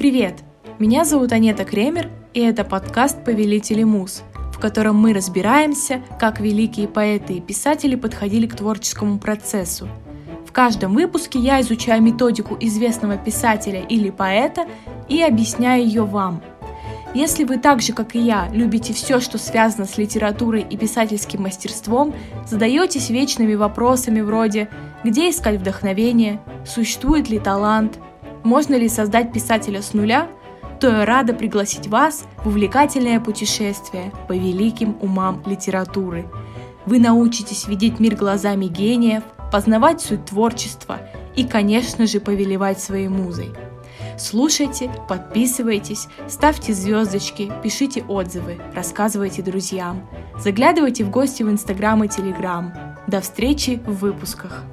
Привет! Меня зовут Анета Кремер, и это подкаст «Повелители муз», в котором мы разбираемся, как великие поэты и писатели подходили к творческому процессу. В каждом выпуске я изучаю методику известного писателя или поэта и объясняю ее вам. Если вы так же, как и я, любите все, что связано с литературой и писательским мастерством, задаетесь вечными вопросами вроде «Где искать вдохновение?», «Существует ли талант?», можно ли создать писателя с нуля, то я рада пригласить вас в увлекательное путешествие по великим умам литературы. Вы научитесь видеть мир глазами гениев, познавать суть творчества и, конечно же, повелевать своей музой. Слушайте, подписывайтесь, ставьте звездочки, пишите отзывы, рассказывайте друзьям. Заглядывайте в гости в Инстаграм и Телеграм. До встречи в выпусках!